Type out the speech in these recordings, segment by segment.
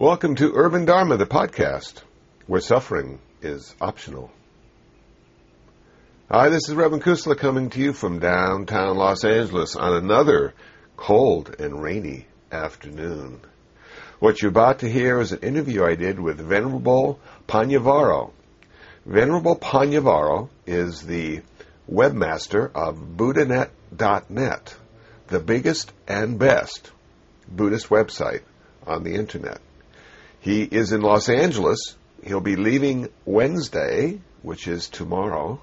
Welcome to Urban Dharma, the podcast, where suffering is optional. Hi, this is Reverend Kusala coming to you from downtown Los Angeles on another cold and rainy afternoon. What you're about to hear is an interview I did with Venerable Panyavaro. Venerable Panyavaro is the webmaster of BuddhaNet.net, the biggest and best Buddhist website on the internet. He is in Los Angeles. He'll be leaving Wednesday, which is tomorrow.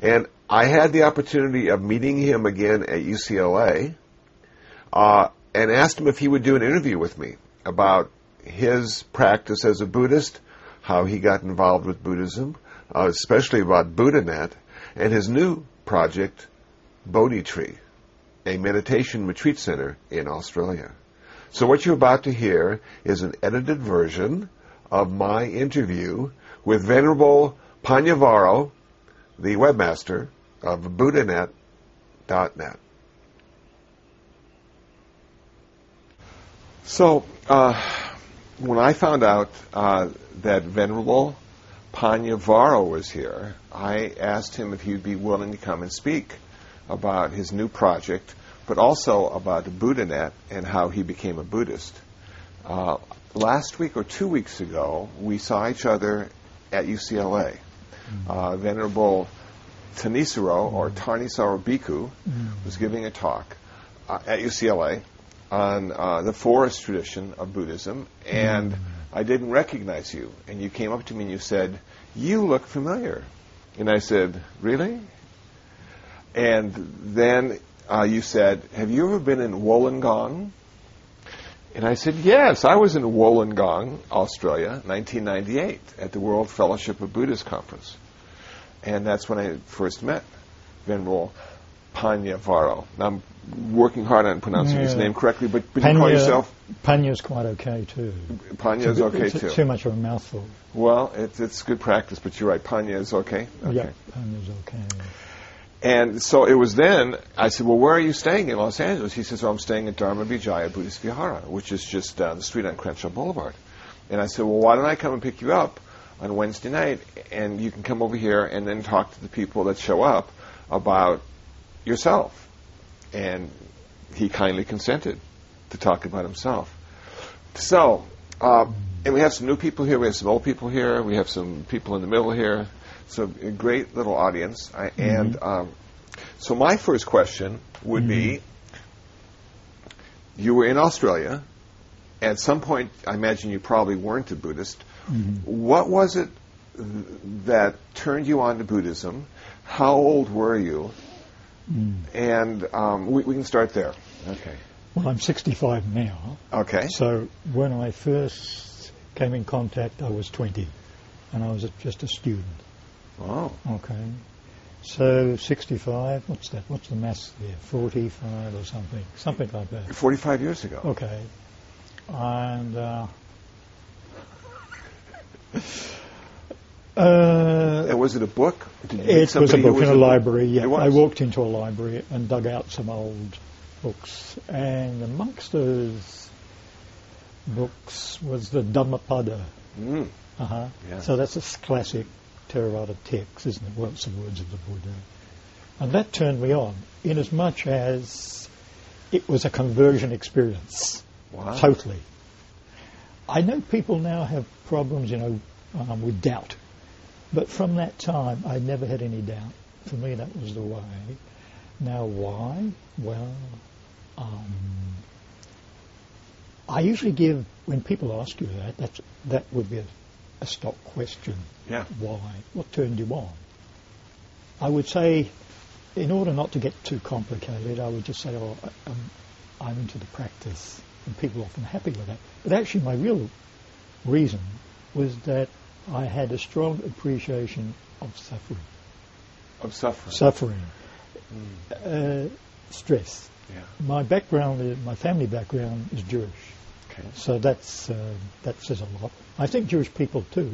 And I had the opportunity of meeting him again at UCLA uh, and asked him if he would do an interview with me about his practice as a Buddhist, how he got involved with Buddhism, uh, especially about BuddhaNet, and his new project, Bodhi Tree, a meditation retreat center in Australia. So what you're about to hear is an edited version of my interview with Venerable Panyavaro, the webmaster of BuddhaNet.net. So, uh, when I found out uh, that Venerable Panyavaro was here, I asked him if he'd be willing to come and speak about his new project, but also about BuddhaNet and how he became a Buddhist. Uh, last week or two weeks ago, we saw each other at UCLA. Uh, Venerable Thanissaro or Tarnisaro Bhikkhu was giving a talk uh, at UCLA on uh, the forest tradition of Buddhism, and I didn't recognize you. And you came up to me and you said, "You look familiar," and I said, "Really?" And then uh, you said, Have you ever been in Wollongong? And I said, Yes, I was in Wollongong, Australia, 1998, at the World Fellowship of Buddhists Conference. And that's when I first met Venerable Panyavaro. Now, I'm working hard on pronouncing his name correctly, but, but you call yourself Panya's quite okay too. Panya is okay it's too. Too much of a mouthful. Well, it's, it's good practice, but you're right. Panya is okay. Okay. Yeah, Panya's okay. And so it was then, I said, well, where are you staying in Los Angeles? He says, well, I'm staying at Dharma Vijaya Buddhist Vihara, which is just down the street on Crenshaw Boulevard. And I said, well, why don't I come and pick you up on Wednesday night, and you can come over here and then talk to the people that show up about yourself. And he kindly consented to talk about himself. So, uh, and we have some new people here, we have some old people here, we have some people in the middle here. So a great little audience. I, And um, so my first question would be: You were in Australia. At some point, I imagine you probably weren't a Buddhist. What was it th- that turned you on to Buddhism? How old were you? And um, we, we can start there. Okay. Well, I'm 65 now, Okay. so when I first came in contact, I was 20, and I was a- just a student. Oh. Okay. So 65, what's that? What's the mass there? 45 or something, something like that. 45 years ago. Okay. And uh, uh, And was it a book? It was a book in a library. Yeah, I walked into a library and dug out some old books, and amongst those books was the Dhammapada. Mm. Uh-huh. Yeah. So that's a classic Theravada text, isn't it? Well, it's the words of the Buddha, and that turned me on, inasmuch as it was a conversion experience. Wow. Totally. I know people now have problems, you know, um, with doubt. But from that time, I never had any doubt. For me, that was the way. Now, why? Well, um, I usually give, when people ask you that, that's, that would be a, a stock question. Yeah. Why? What turned you on? I would say, in order not to get too complicated, I would just say, oh, I- I'm, I'm into the practice. And people are often happy with that. But actually, my real reason was that I had a strong appreciation of suffering. Of suffering. Suffering. Uh, stress. Yeah. My background, my family background is Jewish. Okay. So that's uh, that says a lot. I think Jewish people too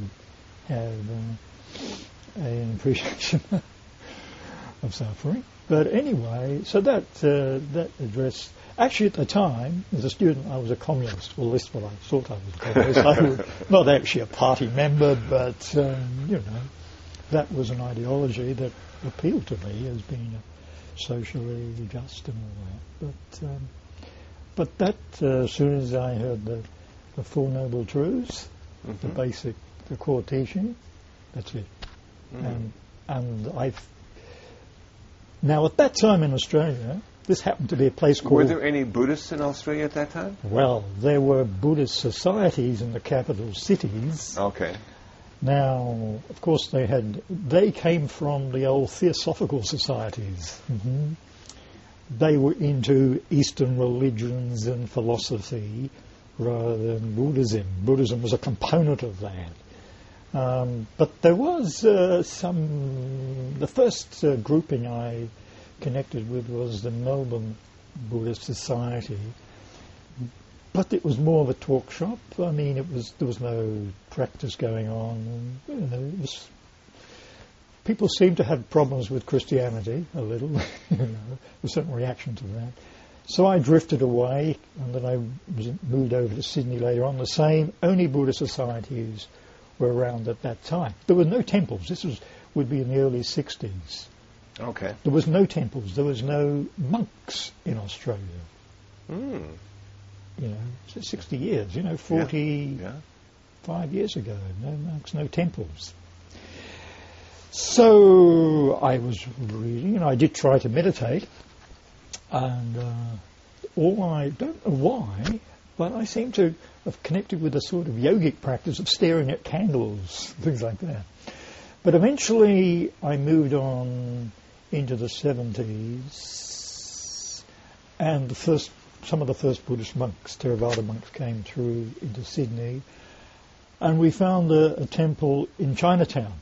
have uh, an appreciation of suffering. But anyway, so that uh, that address. Actually, at the time, as a student, I was a communist. Well, that's what I thought I was a communist. I was not actually a party member, but um, you know, that was an ideology that appealed to me as being socially just and all that. But um, but that uh, as soon as I heard the, the Four Noble Truths, Mm-hmm. the basic, the core teaching, that's it. Mm-hmm. And and I. Now at that time in Australia, this happened to be a place called. Were there any Buddhists in Australia at that time? Well, there were Buddhist societies in the capital cities. Okay. Now, of course, they had they came from the old theosophical societies. hmm They were into Eastern religions and philosophy rather than Buddhism. Buddhism was a component of that. Um, but there was uh, some. The first uh, grouping I connected with was the Melbourne Buddhist Society, but it was more of a talk shop. I mean, it was there was no practice going on. You know, it was, people seemed to have problems with Christianity a little. you know, a certain reaction to that. So I drifted away, and then I was moved over to Sydney later on. The same, only Buddhist societies were around at that time. There were no temples. This was would be in the early 60s. Okay. There was no temples. There was no monks in Australia. Mm. You know, 60 years. You know, 45 Yeah. years ago. No monks, no temples. So I was reading, and I did try to meditate, and uh, all I don't know why, but I seem to have connected with a sort of yogic practice of staring at candles, things like that. But eventually, I moved on into the 70s, and the first, some of the first Buddhist monks, Theravada monks, came through into Sydney, and we found a, a temple in Chinatown.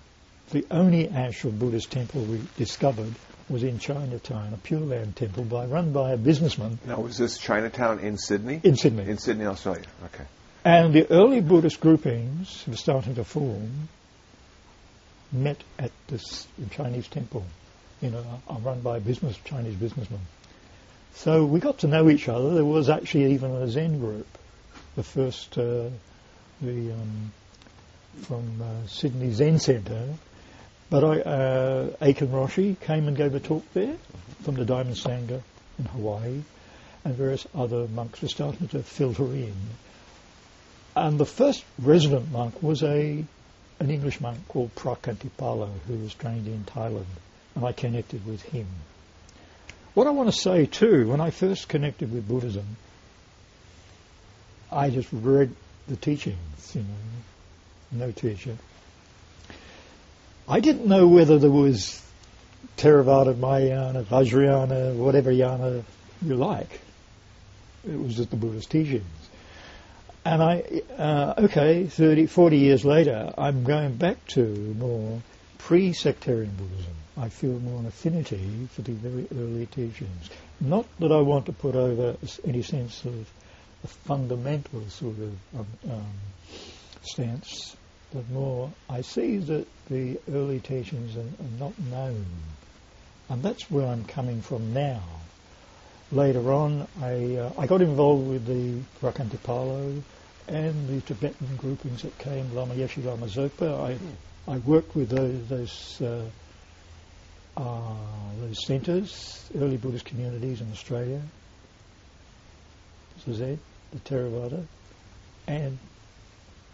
The only actual Buddhist temple we discovered was in Chinatown, a Pure Land temple by, run by a businessman Now, was this Chinatown in Sydney? in Sydney. In Sydney, Australia. Okay. And the early Buddhist groupings were starting to form, met at this Chinese temple, you know, run by a business Chinese businessman. So we got to know each other. There was actually even a Zen group, the first, uh, the um, from uh, Sydney Zen Centre. But I, uh, Aitken Roshi came and gave a talk there from the Diamond Sangha in Hawaii, and various other monks were starting to filter in. And the first resident monk was a an English monk called Phra Khantipalo, who was trained in Thailand, and I connected with him. What I want to say too, when I first connected with Buddhism, I just read the teachings, you know, no teacher. I didn't know whether there was Theravada, Mahayana, Vajrayana, whatever yana you like. It was just the Buddhist teachings. And I, uh, okay, 30, 40 years later, I'm going back to more pre-sectarian Buddhism. I feel more an affinity for the very early teachings. Not that I want to put over any sense of a fundamental sort of um, um, stance, but more I see that the early teachings are, are not known. And that's where I'm coming from now. Later on, I, uh, I got involved with the Phra Khantipalo and the Tibetan groupings that came, Lama Yeshe Lama Zopa. I, I worked with those, those, uh, uh, those centres, early Buddhist communities in Australia, Zed, the Theravada, and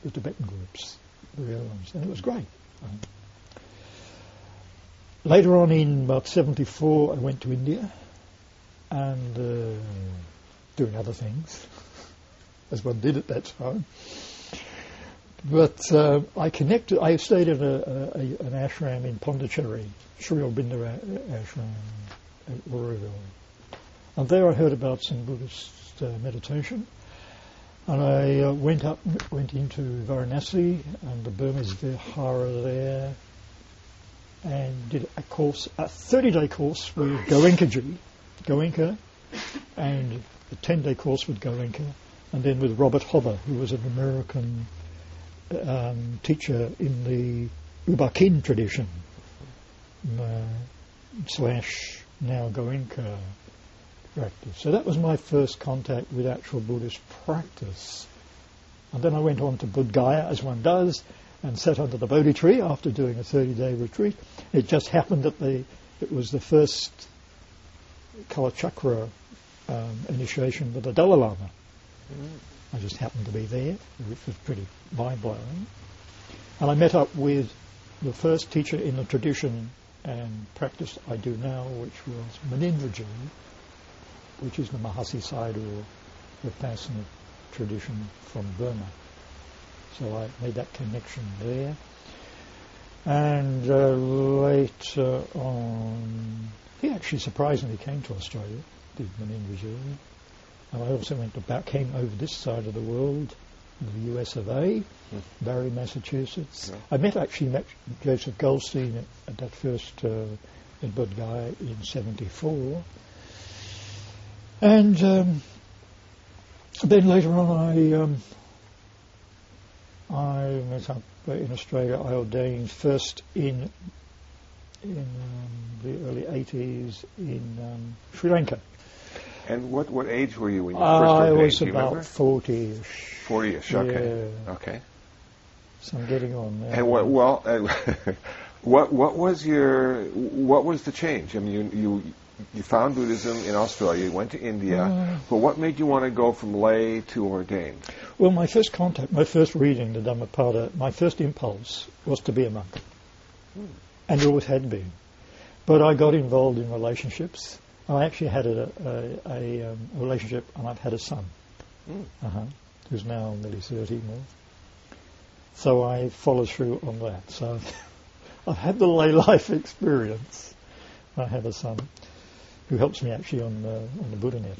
the Tibetan groups, the real ones, and it was great. Later on, in about '74, I went to India and uh, doing other things, as one did at that time. But uh, I connected. I stayed at a, a, an ashram in Pondicherry, Sri Aurobindo ashram at Auroville, and there I heard about some Buddhist uh, meditation. And I uh, went up, went into Varanasi and the Burmese Vihara there, and did a course, a 30-day course with Goenkaji, Goenka, and a 10-day course with Goenka, and then with Robert Hover, who was an American um, teacher in the U Ba Khin tradition, uh, slash now Goenka So that was my first contact with actual Buddhist practice. And then I went on to Bodh as one does, and sat under the Bodhi tree after doing a 30-day retreat. It just happened that the, it was the first Kalachakra um, initiation with the Dalai Lama. I just happened to be there, which was pretty mind-blowing. And I met up with the first teacher in the tradition and practice I do now, which was Munindraji, which is the Mahasi Sayadaw Vipassana tradition from Burma. So I made that connection there. And uh, later on, he actually surprisingly came to Australia, did Munindraji. And I also went about, came over this side of the world, the US of A, mm. Barre, Massachusetts. Yeah. I met actually met Joseph Goldstein at, at that first uh, in Bodh in 74. And um, then later on I um, I met up in Australia. I ordained first in in um, the early 80s in um, Sri Lanka. And what, what age were you when you first ordained? I was about 40-ish. 40-ish, okay. Yeah. Okay. So I'm getting on there. And what, well, uh, what, what was your, what was the change? I mean, you, you, you found Buddhism in Australia, you went to India, uh, but what made you want to go from lay to ordained? Well, my first contact, my first reading the Dhammapada, my first impulse was to be a monk. Hmm. And it always had been. But I got involved in relationships I actually had a, a, a um, relationship, and I've had a son, mm. uh-huh, who's now nearly 30 more. So I follow through on that. So I've had the lay life experience. I have a son who helps me actually on the, on the BuddhaNet.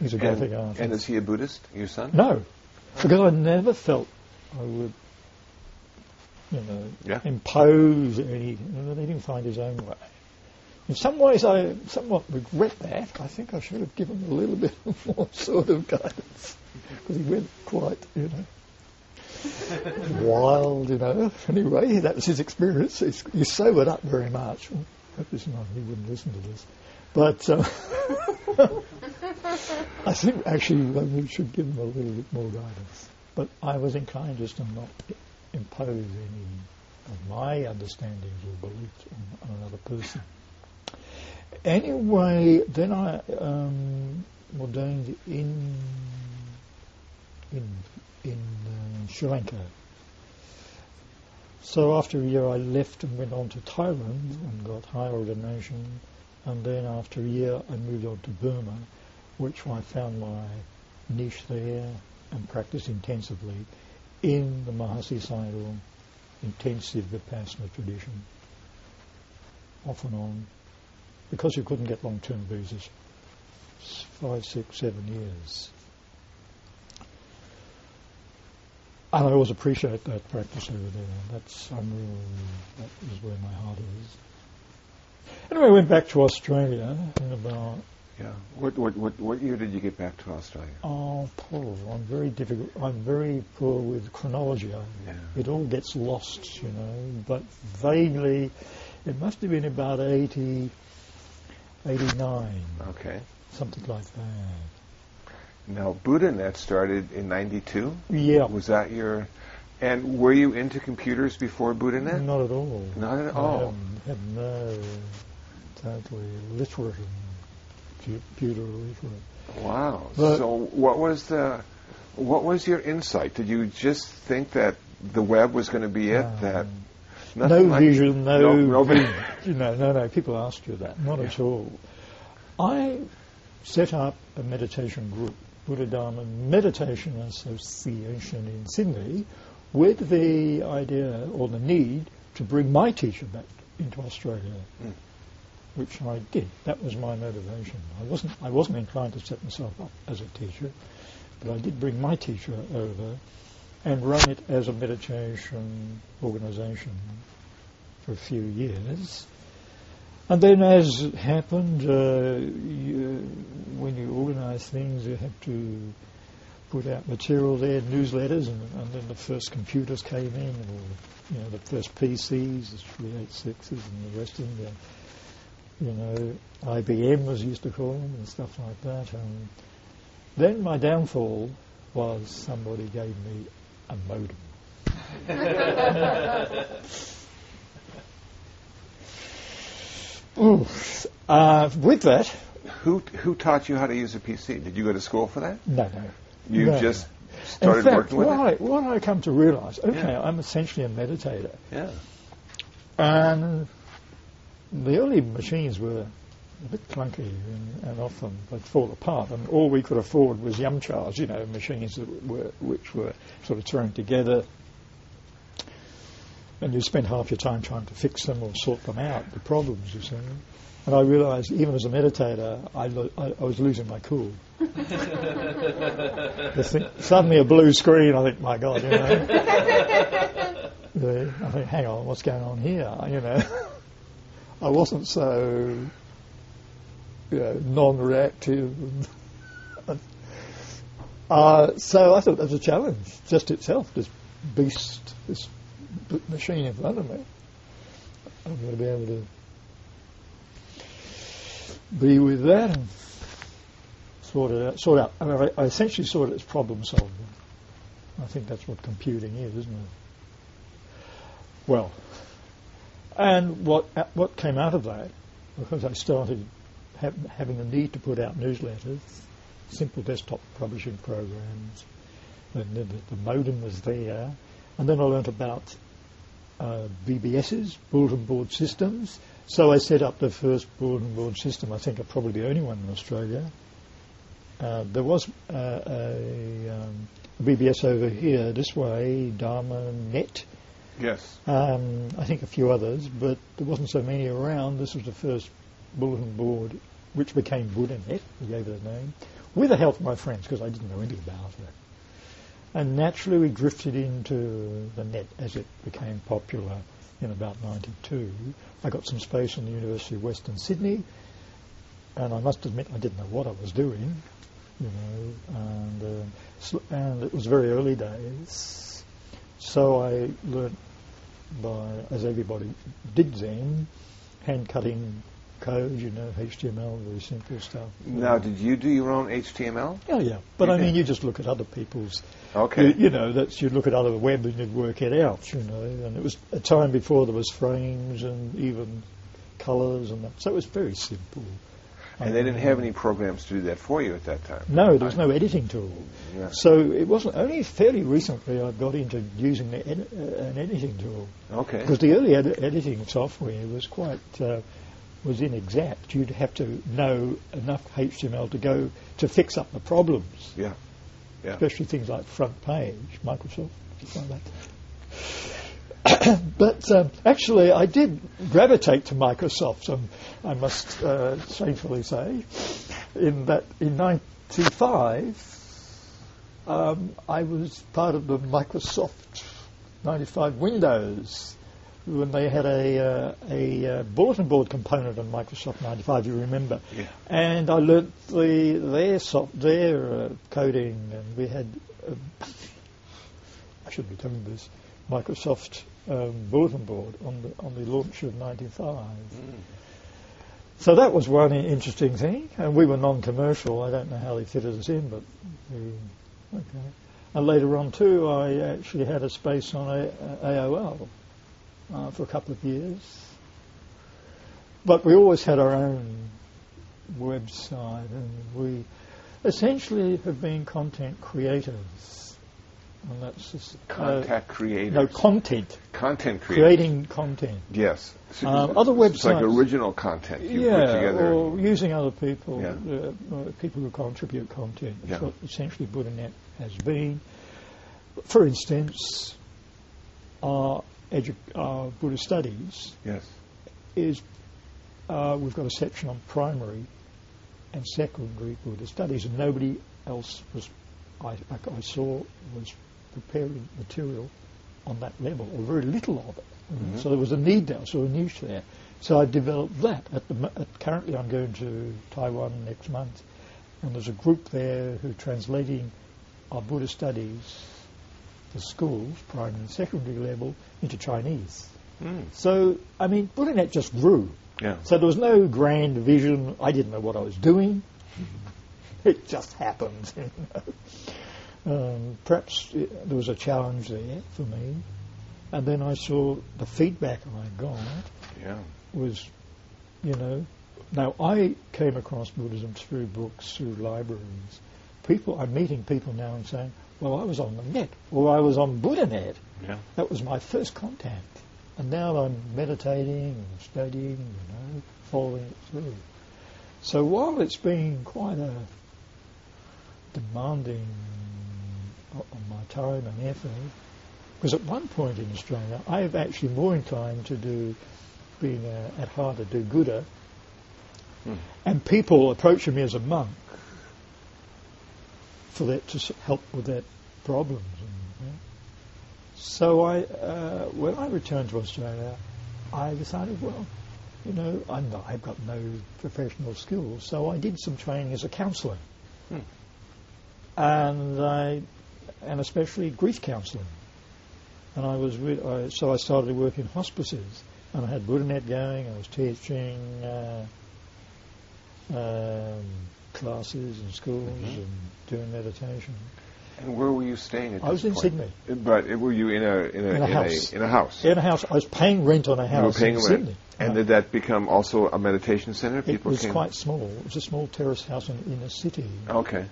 He's a graphic and, artist. And is he a Buddhist, your son? No, because I never felt I would, you know, yeah. impose any. Let him find his own way. In some ways, I somewhat regret that. I think I should have given a little bit more sort of guidance because he went quite, you know, wild, you know. Anyway, that was his experience. He's, he sobered up very much. Well, hope this not, he wouldn't listen to this. But uh, I think actually we should give them a little bit more guidance. But I was inclined just to not impose any of my understandings or beliefs on, on another person. Anyway, then I um, ordained in in in uh, Sri Lanka. So after a year, I left and went on to Thailand and got higher ordination. And then after a year, I moved on to Burma, which I found my niche there and practiced intensively in the Mahasi Sayadaw intensive Vipassana tradition, off and on because you couldn't get long-term visas, five, six, seven years. And I always appreciate that practice over there. That's I'm really, that is where my heart is. Anyway, I went back to Australia in about. Yeah. What what what what year did you get back to Australia? Oh, poor. I'm very difficult. I'm very poor with chronology. Yeah. It all gets lost, you know. But vaguely, it must have been about eighty. 89. Okay. Something like that. Now, BuddhaNet started in 92? Yeah. Was that your... And were you into computers before BuddhaNet? Not at all. Not at all? I had no... Totally literate and computer literate. Wow. But so what was the... What was your insight? Did you just think that the web was going to be it? Um, that no like vision, no, no, you know, no, no. People ask you that, not yeah. at all. I set up a meditation group, Buddha Dharma Meditation Association in Sydney, with the idea or the need to bring my teacher back into Australia, mm. which I did. That was my motivation. I wasn't, I wasn't inclined to set myself up as a teacher, but I did bring my teacher over and run it as a meditation organization for a few years. And then, as happened, uh, you, when you organise things, you have to put out material there, newsletters, and, and, then the first computers came in, or you know, the first PCs, the 386s, and the rest of them. you know, IBM was used to call them and stuff like that. And then my downfall was somebody gave me a modem. Ooh. Uh, with that, Who who taught you how to use a PC? Did you go to school for that? no, no. You No. just In started fact, working with what it. I, what I come to realise, okay, Yeah. I'm essentially a meditator, Yeah. and the early machines were a bit clunky and, and often they'd fall apart, and all we could afford was yumchas, you know, machines that were which were sort of thrown together, and you spend half your time trying to fix them or sort them out, the problems, you see. And I realised, even as a meditator, I, lo- I, I was losing my cool. Thing- suddenly a blue screen, I think, my God, you know. The- I think, hang on, what's going on here? You know, I wasn't so you know, non-reactive. uh, so I thought that was a challenge, just itself, this beast, this b- machine in front of me. I'm going to be able to be with that and sort it out. Sort out. I, mean, I, essentially saw it as problem solving. I think that's what computing is, isn't it? Well, and what what came out of that, because I started ha- having a need to put out newsletters, simple desktop publishing programs, and the, the modem was there, and then I learnt about uh, bulletin board systems. So I set up the first bulletin board system. I think I'm probably the only one in Australia. Uh, there was uh, a, um, a BBS over here this way, Dharma Net. Yes. Um, I think a few others, but there wasn't so many around. This was the first bulletin board, which became BuddhaNet. We gave it a name, with the help of my friends, because I didn't know anything about it. And naturally, we drifted into the net as it became popular in about 92. I got some space in the University of Western Sydney, and I must admit I didn't know what I was doing, you know, and, uh, and it was very early days. So I learnt by, as everybody did then, hand cutting code, you know, HTML, very simple stuff. Now, did you do your own HTML? Yeah, yeah. But You I mean, you just look at other people's Okay. you, you know, that's you look at other web and you'd work it out, you know. And it was a time before there was frames and even colours and that, so it was very simple. and they didn't have any programs to do that for you at that time. No, there was no editing tool. Yeah. So it wasn't only fairly recently I got into using the edi- uh, an editing tool Okay. because the early ed- editing software was quite uh, was inexact. You'd have to know enough HTML to go to fix up the problems. Yeah. Yeah. especially things like FrontPage, Microsoft, stuff like that. but um, actually, I did gravitate to Microsoft, um, I must uh, shamefully say, in that in '95 um, I was part of the Microsoft 95 Windows when they had a, uh, a uh, bulletin board component on Microsoft 95. You remember? Yeah. And I learnt the their soft, their uh, coding, and we had. Uh, I should be telling this. Microsoft um, bulletin board on the on the launch of '95. So that was one interesting thing, and we were non-commercial. I don't know how they fitted us in, but we, okay. And later on too, I actually had a space on a, AOL uh, for a couple of years. But we always had our own website, and we essentially have been content creators, and that's just, uh, creators. no content, Content creators. creating content. Yes. So Um, other It's like websites- original content you put yeah, together. or using other people, Yeah. uh, uh, people who contribute content. That's Yeah. what essentially BuddhaNet has been. For instance, our, edu- our Buddha Studies yes. is uh, we've got a section on primary and secondary Buddha Studies, and nobody else was I, I, I saw was preparing material on that level, or very little of it. Mhm. So there was a need there, so a niche there. So I developed that. At the at, currently, I'm going to Taiwan next month, and there's a group there who are translating our Buddha studies for schools, primary and secondary level, into Chinese. Mm. So, I mean, BuddhaNet just grew. Yeah. So there was no grand vision. I didn't know what I was doing. it just happened. You know. um, perhaps it, there was a challenge there for me. And then I saw the feedback I got Yeah. was, you know, now I came across Buddhism through books, through libraries. People, I'm meeting people now and saying, well, I was on the net, or I was on BuddhaNet. Yeah. That was my first contact. And now I'm meditating and studying, you know, following it through. So while it's been quite a demanding on my time and effort, because at one point in Australia, I have actually more inclined to do, being uh, at heart a do-gooder, Hmm. and people approaching me as a monk for that to help with that problems. And, you. So I, uh, when I returned to Australia, I decided, well, you know, I'm not, I've got no professional skills, so I did some training as a counsellor, Hmm. and I, and especially grief counselling. And I was, with, I, so I started to work in hospices, and I had BuddhaNet going. I was teaching uh, um, classes and schools Mhm. and doing meditation. And where were you staying at I was in point? Sydney. But were you in a in a In a house. in a house? In a house, I was paying rent on a You were house in rent. Sydney. And Uh, did that become also a meditation center? People it was came. quite small. It was a small terrace house in, in a city. Okay.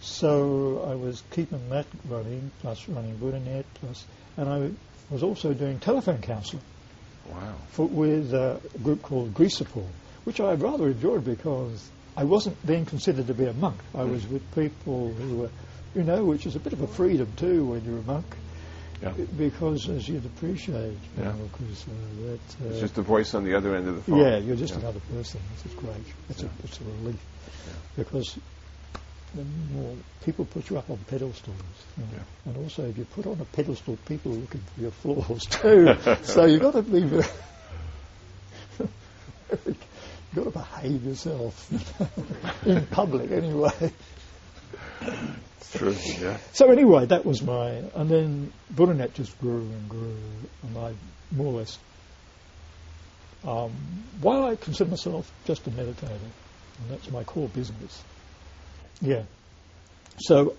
So I was keeping that running, plus running BuddhaNet, plus, and I was also doing telephone counselling Wow. for, with a group called Grief Support, which I rather enjoyed because I wasn't then considered to be a monk. I was with people who were, you know, which is a bit of a freedom too when you're a monk, Yeah. because as you'd appreciate, you Yeah. know, 'cause, uh, that. Uh, It's just a voice on the other end of the phone. yeah, you're just Yeah. another person. This is great. It's Yeah. a it's a relief because the more people put you up on pedestals, you know. And also if you put on a pedestal, people are looking for your flaws too. so you've got to be very, you've got to behave yourself in public anyway. True. Yeah. So anyway, that was my, and then BuddhaNet just grew and grew, and I more or less, um, while I consider myself just a meditator, and that's my core business. Yeah. So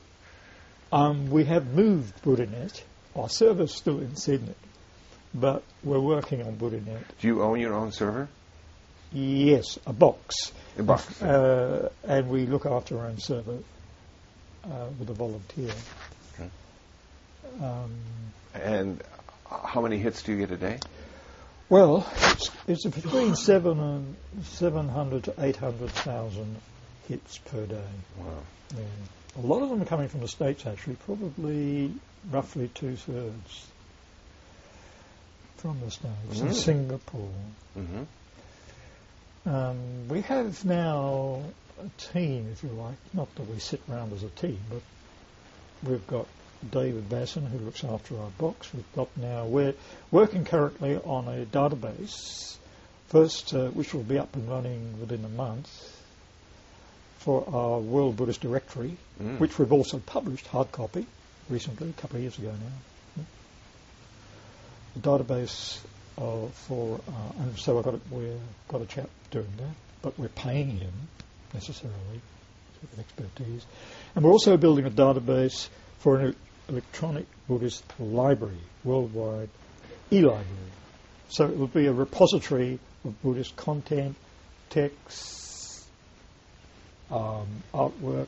um, we have moved BuddhaNet. Our server's still in Sydney, but we're working on BuddhaNet. Do you own your own server? Yes, a box. A box. Uh, and we look after our own server uh, with a volunteer. Okay. Um, And how many hits do you get a day? well, it's, it's between seven and seven hundred to eight hundred thousand hits per day. Wow. Yeah. A lot of them are coming from the states, actually. Probably roughly two thirds from the states and Mm. Singapore. Mm-hmm. Um, we have now a team, if you like. Not that we sit around as a team, but we've got David Basson who looks after our box. We've got now we're working currently on a database, first uh, which will be up and running within a month for our World Buddhist Directory, Mm. which we've also published hard copy recently, a couple of years ago now. The database uh, for, uh, and so I've got a, we've got a chap doing that, but we're paying him necessarily with expertise, and we're also building a database for an electronic Buddhist library worldwide, e-library. So it will be a repository of Buddhist content, texts, um, artwork,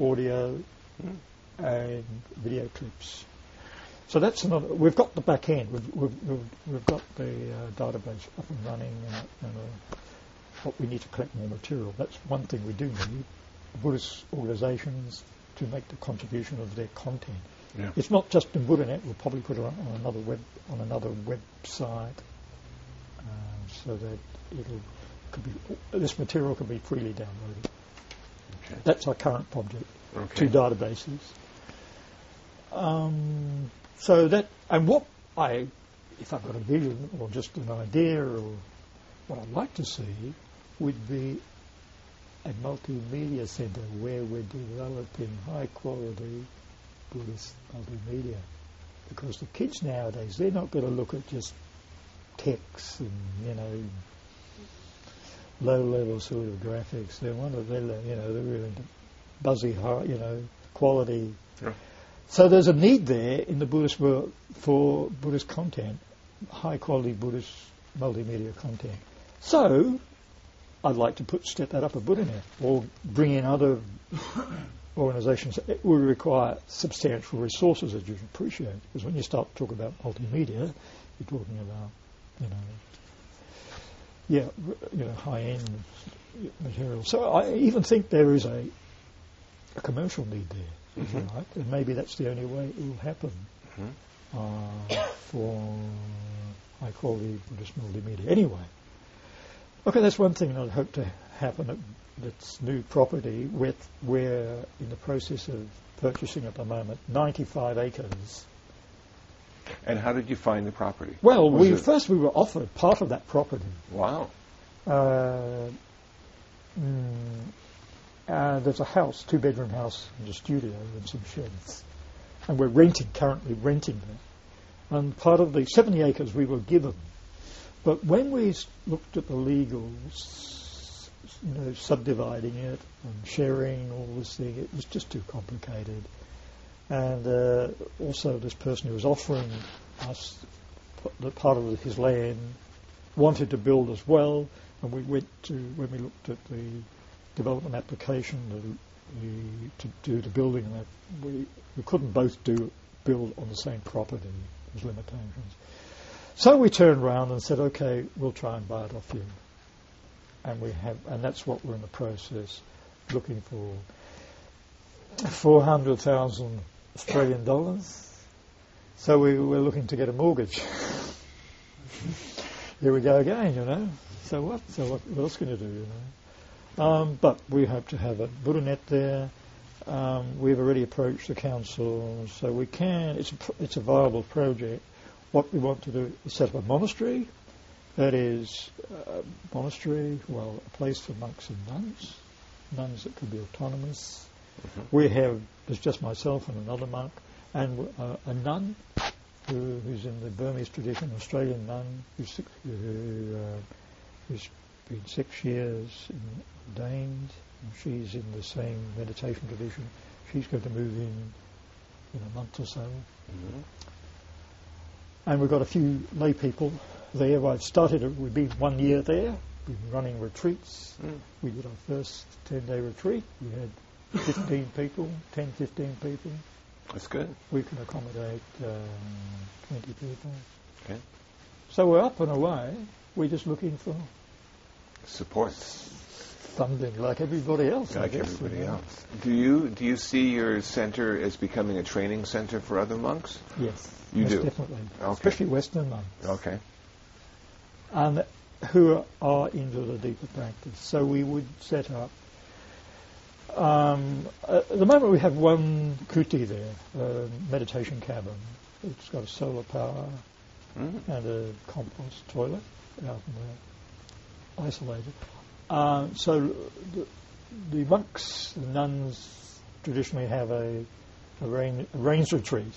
audio, Mm. and video clips. So that's another. We've got the back end. We've we've, we've, got the uh, database up and running, and, and uh, what we need to collect more material. That's one thing we do need. Buddhist organisations to make the contribution of their content. Yeah. It's not just in BuddhaNet. We'll probably put it on, another web on another website, uh, so that it'll could be this material can be freely downloaded. Okay. That's our current project Okay. two databases. Um, so that and what I, if I've got a vision or just an idea or what I'd like to see, would be a multimedia centre where we're developing high quality Buddhist multimedia. Because the kids nowadays, they're not going to look at just text and, you know, low-level sort of graphics. They're one of their, you know, they're really buzzy, high, you know, quality. Yeah. So there's a need there in the Buddhist world for Buddhist content, high-quality Buddhist multimedia content. So I'd like to put step that up a BuddhaNet or bring in other organisations. It will require substantial resources, as you appreciate, because when you start to talk about multimedia, you're talking about, you know, yeah, you know, high-end material. So I even think there is a, a commercial need there, if you Mhm. like, and maybe that's the only way it will happen Mhm. uh, for high-quality Buddhist multimedia. Anyway, okay, that's one thing I'd hope to happen. At, that's new property. With we're in the process of purchasing at the moment 95 acres. And how did you find the property? Well, we first we were offered part of that property. Wow. Uh, mm, uh, there's a house, two-bedroom house, and a studio and some sheds, and we're renting currently renting it. And part of the 70 acres we were given, but when we looked at the legals, you know, subdividing it and sharing all this thing, it was just too complicated. And uh, also, this person who was offering us the part of his land wanted to build as well, and we went to when we looked at the development application the, the, to do the building, that we we couldn't both do build on the same property. There's limitations. So we turned round and said, okay, we'll try and buy it off you, and we have, and that's what we're in the process looking for. Four hundred thousand Australian dollars. So we were looking to get a mortgage. Here we go again, you know. So what? So what, what else can you do, you know? Um, but we hope to have a BuddhaNet there. Um, we've already approached the council, so we can. It's a, it's a viable project. What we want to do is set up a monastery. That is, a monastery, well, a place for monks and nuns, nuns that could be autonomous. Mhm. We have, there's just myself and another monk, and uh, a nun who, who's in the Burmese tradition, an Australian nun who's, who, uh, who's been six years ordained. And she's in the same meditation tradition. She's going to move in in a month or so. Mhm. And we've got a few lay people there. I've started, it, we've been one year there. We've been running retreats. Mm. We did our first 10 day retreat. We had 15 people, 10, 15 people. That's good. We can accommodate um, 20 people. Okay. So we're up and away. We're just looking for Support. funding like everybody else. Like guess, everybody else. Do you do you see your center as becoming a training center for other monks? Yes, You do? definitely. Okay. Especially Western monks. Okay. and who are into the deeper practice. So we would set up. Um, at the moment, we have one kuti there, a meditation cabin. It's got a solar power Mm. and a compost toilet out in there, isolated. Um, so the, the monks, the nuns, traditionally have a, a, rain, a rains retreat,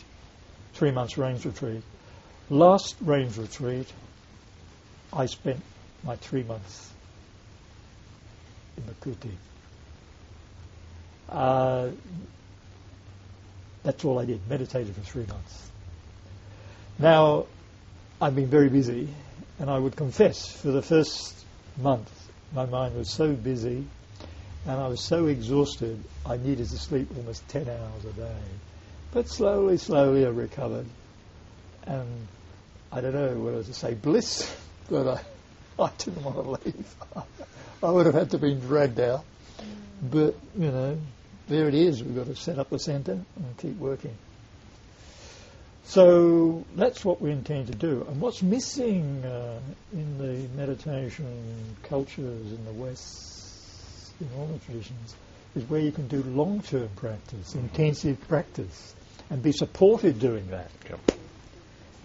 three months rains retreat. Last rains retreat, I spent my three months in the kuti. Uh, that's all I did, meditated for three months. Now, I've been very busy, and I would confess, for the first month, my mind was so busy, and I was so exhausted, I needed to sleep almost 10 hours a day. But slowly, slowly I recovered, and I don't know whether to say bliss, but I, I didn't want to leave. I would have had to been dragged out. Mm. But, you know, there it is. We've got to set up the centre and keep working. So that's what we intend to do. And what's missing uh, in the meditation cultures in the West, in all the traditions, is where you can do long-term practice, intensive practice, and be supported doing that. Yep.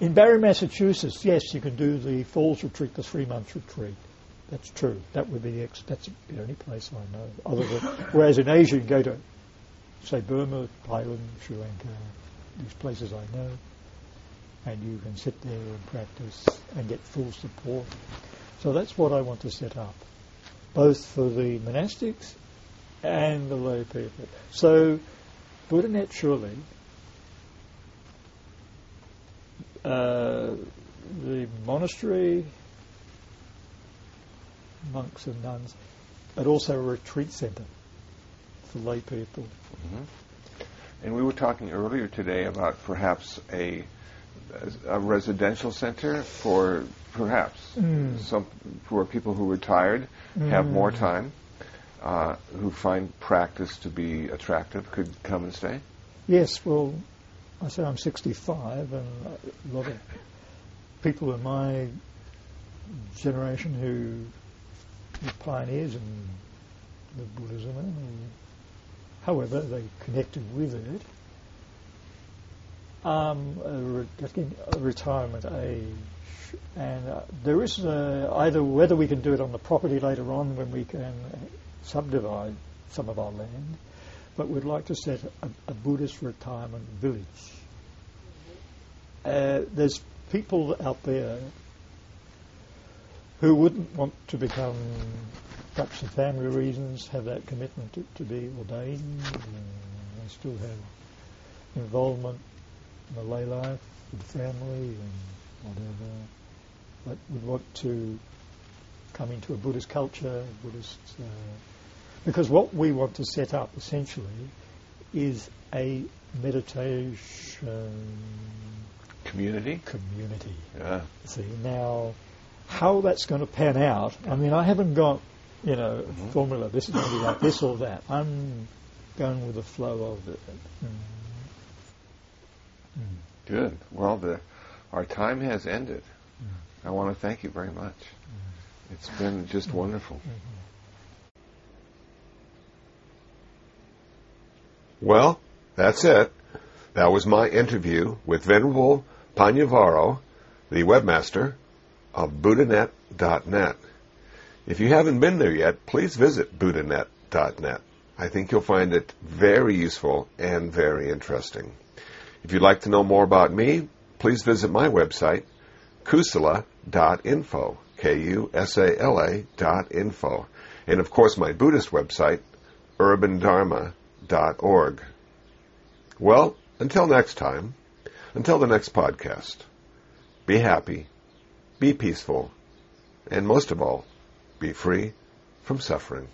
In Barre, Massachusetts, yes, you can do the Falls Retreat, the three-month retreat. That's true. That would be the ex- that's the only place I know. Other than whereas in Asia, you go to, say, Burma, Thailand, Sri Lanka, these places I know, and you can sit there and practice and get full support. So that's what I want to set up. both for the monastics and the lay people. So, Buddhanet surely, uh, the monastery, monks and nuns, but also a retreat centre for lay people. Mm-hmm. And we were talking earlier today about perhaps a a residential center for perhaps Mm. some for people who retired have Mm. more time, uh, who find practice to be attractive, could come and stay. Yes, well, I said I'm 65, and a lot of people in my generation who were pioneers in the Buddhism, and however they connected with it, um, getting retirement age, and uh, there is uh, either whether we can do it on the property later on when we can subdivide some of our land, but we'd like to set a, a Buddhist retirement village. Uh, there's people out there who wouldn't want to become, perhaps for family reasons, have that commitment to, to be ordained. And they still have involvement in the lay life with the family and whatever, but would want to come into a Buddhist culture, Buddhist. Uh, because what we want to set up essentially is a meditation Community. community. Yeah. See now, how that's going to pan out. I mean, I haven't got you know a Mhm. formula. This is going to be like this or that. I'm going with the flow of it. Mm. Mm. Good. Well, the our time has ended. Mm. I want to thank you very much. It's been just wonderful. Mhm. Well, that's it. That was my interview with Venerable Pannyavaro, the webmaster of BuddhaNet.net. If you haven't been there yet, please visit BuddhaNet.net. I think you'll find it very useful and very interesting. If you'd like to know more about me, please visit my website, kusala.info, K-U-S-A-L-A dot info. And of course my Buddhist website, urbandharma.org. Well, until next time, until the next podcast, be happy, be peaceful, and most of all, be free from suffering.